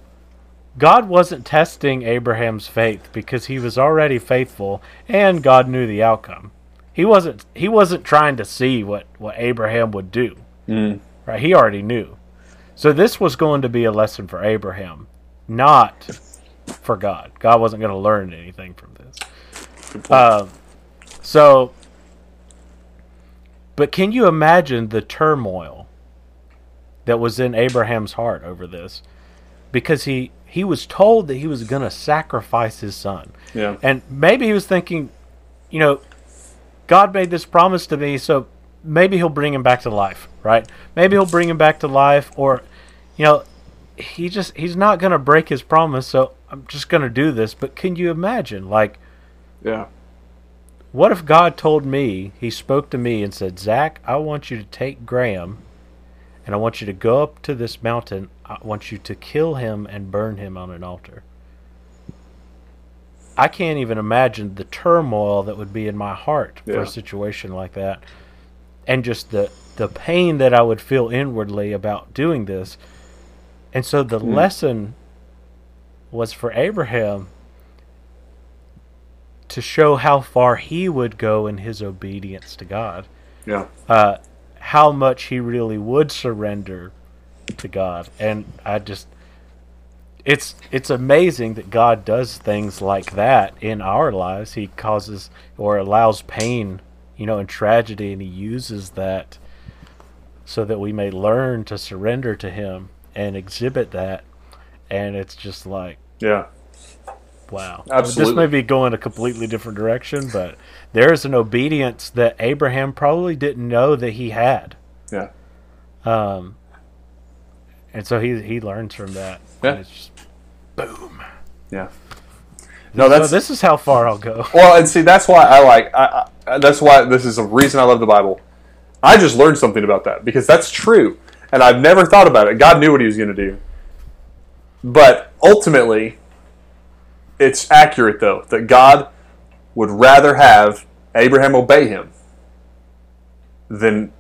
God wasn't testing Abraham's faith because he was already faithful and God knew the outcome. He wasn't he wasn't trying to see what, what Abraham would do. Mm. Right? He already knew. So this was going to be a lesson for Abraham, not for God. God wasn't going to learn anything from this. Um, so, but can you imagine the turmoil that was in Abraham's heart over this? Because he he was told that he was going to sacrifice his son, Yeah. and maybe he was thinking, you know, God made this promise to me, so maybe he'll bring him back to life, right? Maybe he'll bring him back to life, or, you know, he just he's not going to break his promise, so I'm just going to do this. But can you imagine, like, Yeah. what if God told me, He spoke to me and said, Zach, I want you to take Graham and I want you to go up to this mountain. I want you to kill him and burn him on an altar. I can't even imagine the turmoil that would be in my heart for a situation like that. And just the, the pain that I would feel inwardly about doing this. And so the lesson was for Abraham to show how far he would go in his obedience to God, Yeah. uh, how much he really would surrender to God, and I just it's it's amazing that God does things like that in our lives. He causes or allows pain, you know, and tragedy, and he uses that so that we may learn to surrender to Him and exhibit that. And it's just like Yeah. Wow. Absolutely. This may be going a completely different direction, but there is an obedience that Abraham probably didn't know that he had. Yeah. Um, and so he he learns from that. Yeah. And it's just, boom. Yeah. No, So that's this is how far I'll go. well, and see, that's why I like. I, I, that's why this is a reason I love the Bible. I just learned something about that because that's true, and I've never thought about it. God knew what He was going to do, but ultimately, it's accurate though that God would rather have Abraham obey Him than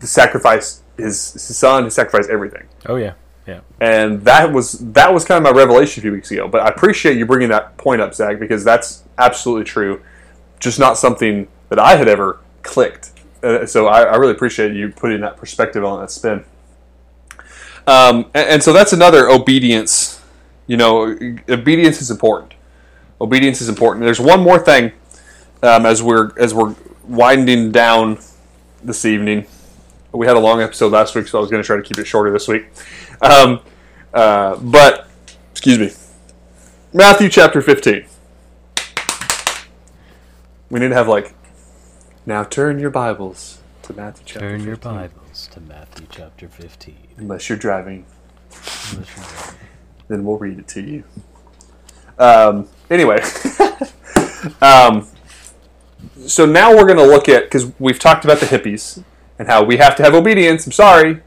sacrifice his, his son, sacrifice everything. Oh yeah, yeah. and that was that was kind of my revelation a few weeks ago. But I appreciate you bringing that point up, Zach, because that's absolutely true. Just not something that I had ever clicked. Uh, so I, I really appreciate you putting that perspective on that spin. Um, and, and so that's another obedience. You know, obedience is important. Obedience is important. There's one more thing um, as we're as we're winding down this evening. We had a long episode last week, so I was going to try to keep it shorter this week. Um, uh, but, excuse me, Matthew chapter 15. We need to have like, now turn your Bibles to Matthew chapter Turn your 15. Bibles to Matthew chapter fifteen. Unless you're driving, then we'll read it to you. Um, anyway, um, so now we're going to look at, because we've talked about the hippies and how we have to have obedience. I'm sorry.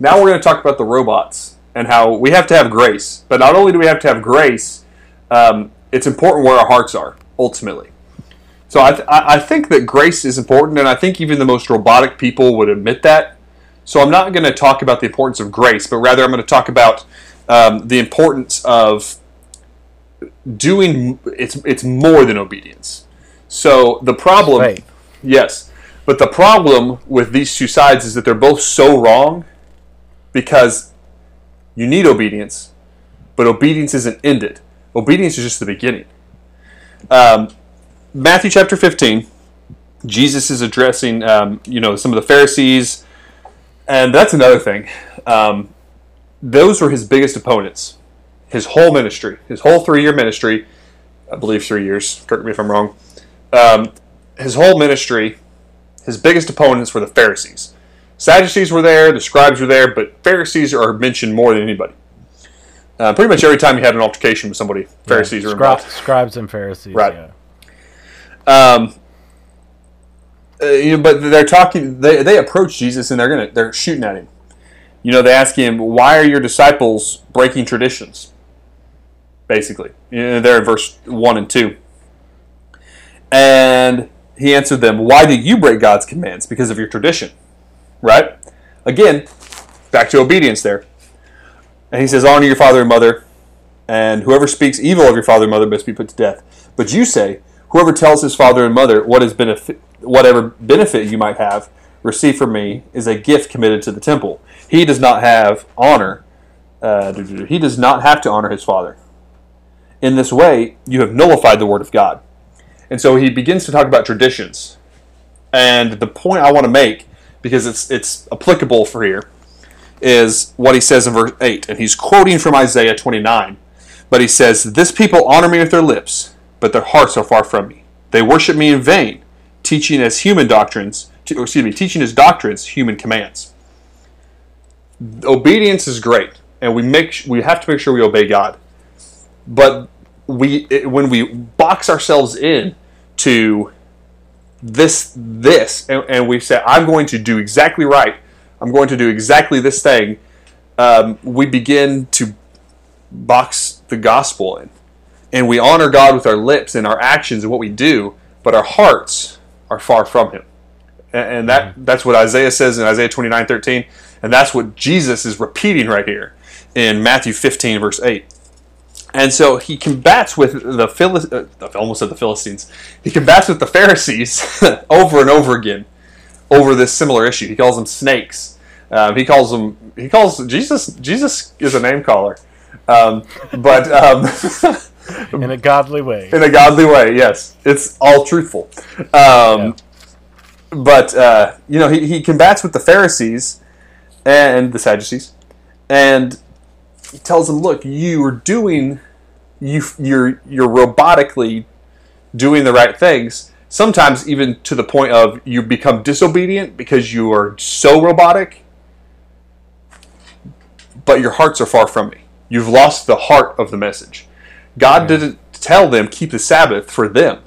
Now we're going to talk about the robots and how we have to have grace. But not only do we have to have grace, um, it's important where our hearts are, ultimately. So I, th- I I think that grace is important, and I think even the most robotic people would admit that. So I'm not going to talk about the importance of grace, but rather I'm going to talk about um, the importance of doing. It's it's more than obedience. So the problem, yes, but the problem with these two sides is that they're both so wrong because you need obedience, but obedience isn't ended. Obedience is just the beginning. Um, Matthew chapter 15, Jesus is addressing, um, you know, some of the Pharisees, and that's another thing. Um, those were his biggest opponents. His whole ministry, his whole three-year ministry, I believe three years. Correct me if I'm wrong. Um, his whole ministry, his biggest opponents were the Pharisees. Sadducees were there, the scribes were there, but Pharisees are mentioned more than anybody. Uh, pretty much every time you had an altercation with somebody, Pharisees yeah. are involved. Scribes and Pharisees. Right. Yeah. Um, uh, you know, but they're talking. They, they approach Jesus and they're gonna they're shooting at him, You know, they ask him, "Why are your disciples breaking traditions?" Basically, you know, there in verse one and two, and he answered them, "Why do you break God's commands? Because of your tradition." Right? Again, back to obedience there. And he says, "Honor your father and mother." And whoever speaks evil of your father and mother must be put to death. But you say, whoever tells his father and mother what is benefit, whatever benefit you might have received from me is a gift committed to the temple. He does not have honor. Uh, he does not have to honor his father. In this way, you have nullified the word of God. And so he begins to talk about traditions. And the point I want to make, because it's it's applicable for here, is what he says in verse 8. And he's quoting from Isaiah 29. But he says, This people honor me with their lips, but their hearts are far from me. They worship me in vain, teaching as human doctrines, excuse me, teaching as doctrines human commands. Obedience is great, and we make we have to make sure we obey God. But we when we box ourselves in to this this and, and we say I'm going to do exactly right, I'm going to do exactly this thing, um, we begin to box the gospel in. And we honor God with our lips and our actions and what we do, but our hearts are far from Him. And that, mm-hmm. that's what Isaiah says in Isaiah 29 13. And that's what Jesus is repeating right here in Matthew 15, verse 8. And so he combats with the Philist- uh, almost said the Philistines. He combats with the Pharisees over and over again over this similar issue. He calls them snakes. Um, he calls them. He calls Jesus. Jesus is a name caller. Um, but um, in a godly way. In a godly way, yes. It's all truthful. Um, yeah. But uh, you know, he, he combats with the Pharisees and the Sadducees, and he tells them, "Look, you are doing, you you're you're robotically doing the right things." Sometimes even to the point of you become disobedient because you are so robotic, but your hearts are far from me. You've lost the heart of the message. God yeah. didn't tell them keep the Sabbath for them.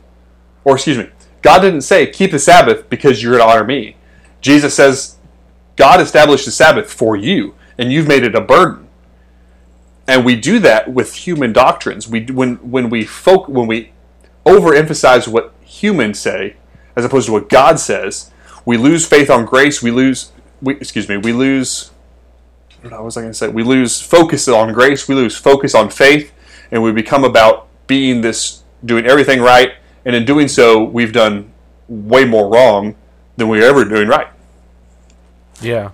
Or excuse me, God didn't say keep the Sabbath because you're going to honor me. Jesus says God established the Sabbath for you and you've made it a burden. And we do that with human doctrines. We when when we folk when we overemphasize what humans say as opposed to what God says, we lose faith on grace, we lose we, excuse me, we lose what was I going to say? We lose focus on grace, we lose focus on faith, and we become about being this, doing everything right, and in doing so, we've done way more wrong than we are ever doing right. Yeah.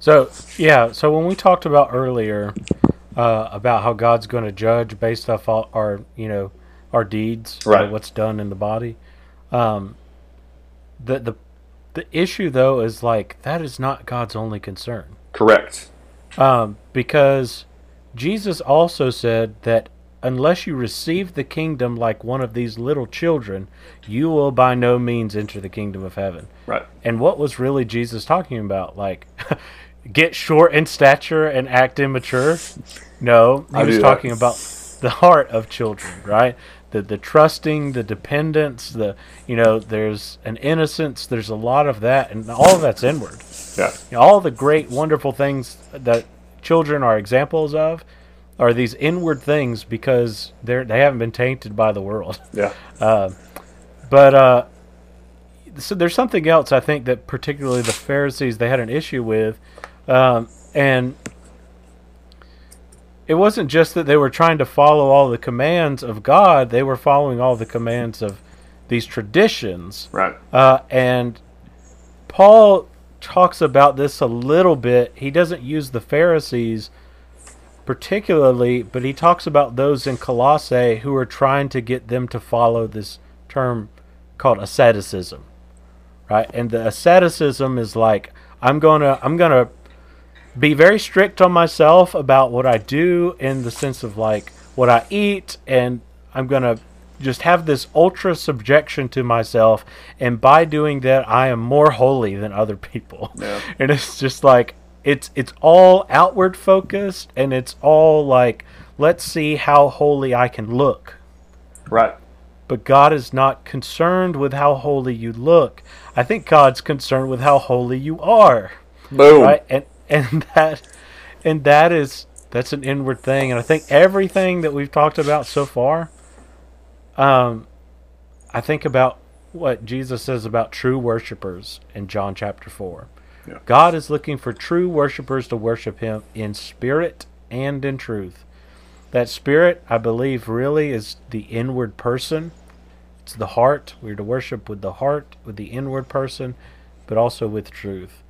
So yeah. So when we talked about earlier uh, about how God's going to judge based off all our you know our deeds, right? what's done in the body. Um, the the the issue though is like that is not God's only concern. Correct. Um, because Jesus also said that unless you receive the kingdom like one of these little children, you will by no means enter the kingdom of heaven. Right. And what was really Jesus talking about? Like, get short in stature and act immature? No, he I was talking that. about the heart of children, right? The the trusting, the dependence, the you know, there's an innocence, there's a lot of that, and all of that's inward. Yeah. You know, all the great, wonderful things that children are examples of are these inward things because they're they haven't been tainted by the world. Yeah. Uh, but uh, so there's something else I think that particularly the Pharisees they had an issue with, um, and it wasn't just that they were trying to follow all the commands of God; they were following all the commands of these traditions. Right. Uh, and Paul talks about this a little bit. He doesn't use the Pharisees particularly, but he talks about those in Colossae who are trying to get them to follow this term called asceticism. Right? And the asceticism is like I'm going to I'm going to be very strict on myself about what I do in the sense of like what I eat and I'm going to just have this ultra subjection to myself and by doing that I am more holy than other people. Yeah. And it's just like it's it's all outward focused and it's all like let's see how holy I can look. Right. But God is not concerned with how holy you look. I think God's concerned with how holy you are. Boom. Right? And and that and that is that's an inward thing, and I think everything that we've talked about so far, um, I think about what Jesus says about true worshipers in John chapter four. Yeah. God is looking for true worshipers to worship Him in spirit and in truth. That spirit, I believe, really is the inward person. It's the heart. We're to worship with the heart, with the inward person, but also with truth.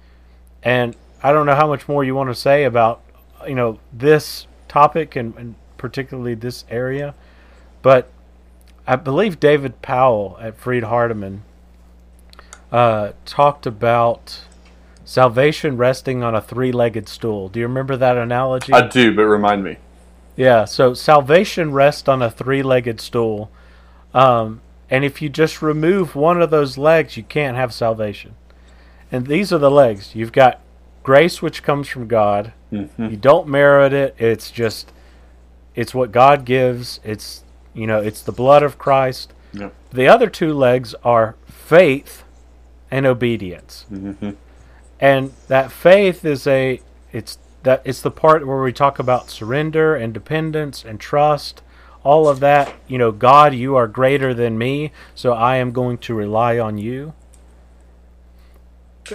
And I don't know how much more you want to say about, you know, this topic and, and particularly this area, but I believe David Powell at Freed Hardeman uh, talked about salvation resting on a three-legged stool. Do you remember that analogy? I do, but remind me. Yeah, so salvation rests on a three legged stool. Um, and if you just remove one of those legs, you can't have salvation. And these are the legs. You've got grace, which comes from God. Mm-hmm. You don't merit it. It's just, it's what God gives. It's, you know, it's the blood of Christ. Yep. The other two legs are faith and obedience. Mm-hmm. And that faith is a, it's that it's the part where we talk about surrender and dependence and trust all of that you know god you are greater than me so i am going to rely on you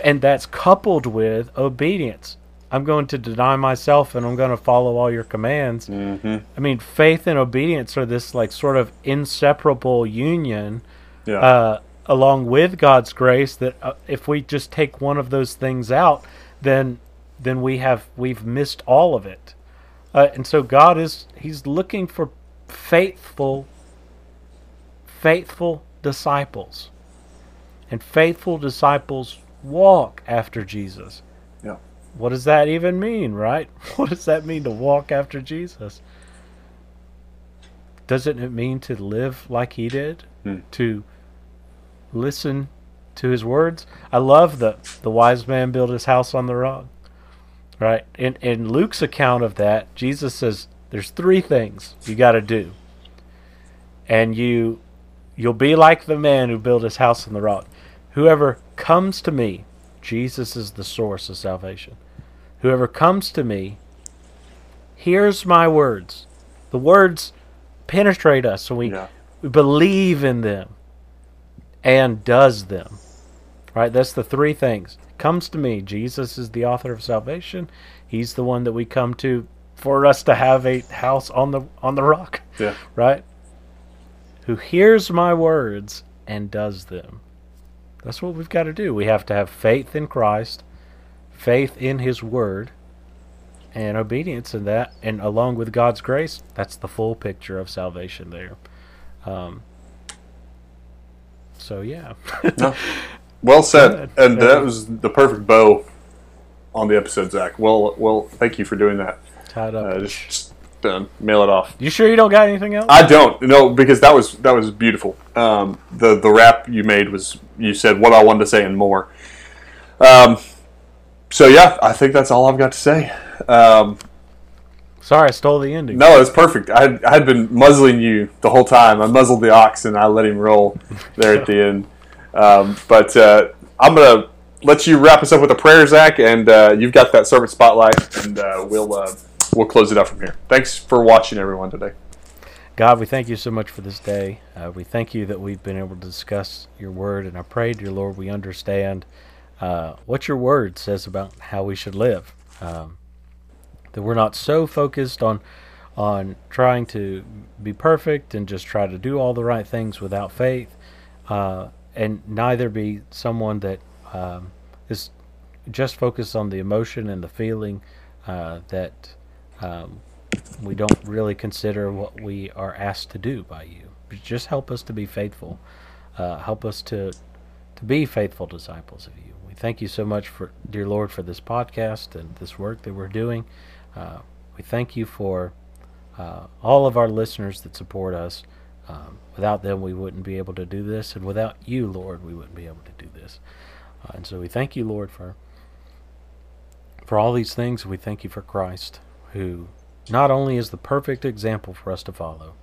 and that's coupled with obedience i'm going to deny myself and i'm going to follow all your commands Mm-hmm. i mean faith and obedience are this like sort of inseparable union Yeah. uh, along with God's grace that uh, if we just take one of those things out, then then we have we've missed all of it. Uh, and so God is He's looking for faithful, faithful disciples, and faithful disciples walk after Jesus. yeah. What does that even mean, right? What does that mean to walk after Jesus? Doesn't it mean to live like he did? Hmm. To listen to his words? I love the the wise man built his house on the rock. Right? In in Luke's account of that, Jesus says there's three things you got to do. And you you'll be like the man who built his house on the rock. Whoever comes to me, Jesus is the source of salvation. Whoever comes to me hears my words. The words penetrate us and we, Yeah. we believe in them and does them. Right? That's the three things. Comes to me. Jesus is the author of salvation. He's the one that we come to for us to have a house on the on the rock. Yeah. Right? Who hears my words and does them. That's what we've got to do. We have to have faith in Christ, faith in his word, and obedience in that and along with God's grace, that's the full picture of salvation there. Um, so yeah. No. Well said. And that was the perfect bow on the episode, Zach. Well, well, thank you for doing that. Tied up. Uh, just, uh, mail it off. you sure you don't got anything else? I don't no because that was that was beautiful. Um, the the rap you made was you said what I wanted to say and more. Um, so yeah, I think that's all I've got to say. Um, Sorry, I stole the ending. no, it's perfect. I had, I had been muzzling you the whole time. I muzzled the ox and I let him roll there at the end. Um, but uh, I'm gonna let you wrap us up with a prayer, Zach, and uh, you've got that servant spotlight, and uh, we'll uh, we'll close it out from here. Thanks for watching, everyone, today. God, we thank you so much for this day. Uh, we thank you that we've been able to discuss your word, and I pray, dear Lord, we understand uh, what your word says about how we should live. Um, that we're not so focused on on trying to be perfect and just try to do all the right things without faith, uh, and neither be someone that um, is just focused on the emotion and the feeling uh, that um, we don't really consider what we are asked to do by you. Just help us to be faithful. Uh, help us to to be faithful disciples of you. We thank you so much for, dear Lord, for this podcast and this work that we're doing. Uh, we thank you for uh, all of our listeners that support us. Um, without them, we wouldn't be able to do this, and without you, Lord, we wouldn't be able to do this. Uh, and so we thank you, Lord, for for all these things. We thank you for Christ, who not only is the perfect example for us to follow,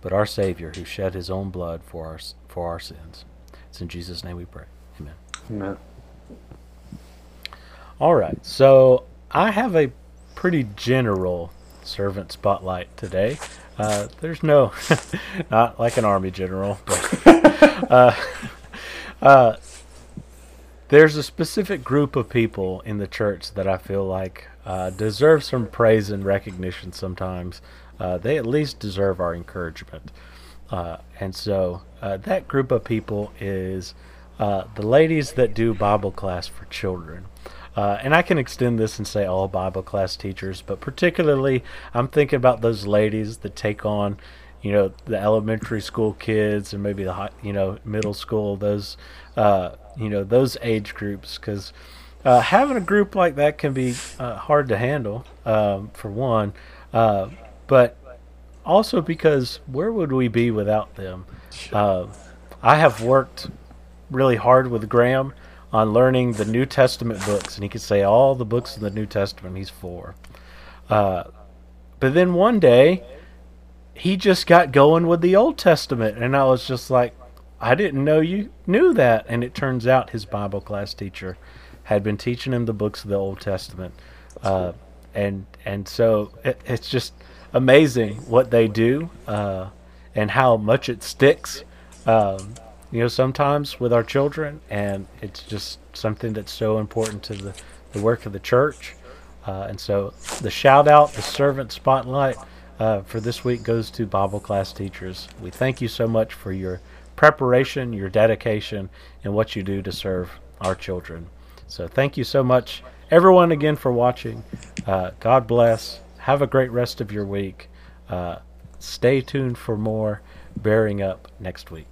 but our Savior, who shed His own blood for our for our sins. It's in Jesus' name we pray. Amen. Amen. All right. So I have a pretty general servant spotlight today. Uh, there's no, not like an army general, but uh, uh, there's a specific group of people in the church that I feel like uh, deserve some praise and recognition sometimes. Uh, they at least deserve our encouragement. Uh, and so uh, that group of people is uh, the ladies that do Bible class for children. Uh, and I can extend this and say all Bible class teachers, but particularly I'm thinking about those ladies that take on, you know, the elementary school kids and maybe the you know middle school those, you know, those age groups because uh, having a group like that can be uh, hard to handle um, for one, uh, but also because where would we be without them? Uh, I have worked really hard with Graham on learning the New Testament books, and he could say all the books in the New Testament he's for. Uh, but then one day, he just got going with the Old Testament, and I was just like, I didn't know you knew that. And it turns out his Bible class teacher had been teaching him the books of the Old Testament, uh, and and so it, it's just amazing what they do uh, and how much it sticks. Um, you know, sometimes with our children, and it's just something that's so important to the, the work of the church. Uh, and so the shout out, the servant spotlight uh, for this week goes to Bible class teachers. We thank you so much for your preparation, your dedication, and what you do to serve our children. So thank you so much, everyone, again for watching. Uh, God bless. Have a great rest of your week. Uh, stay tuned for more bearing up next week.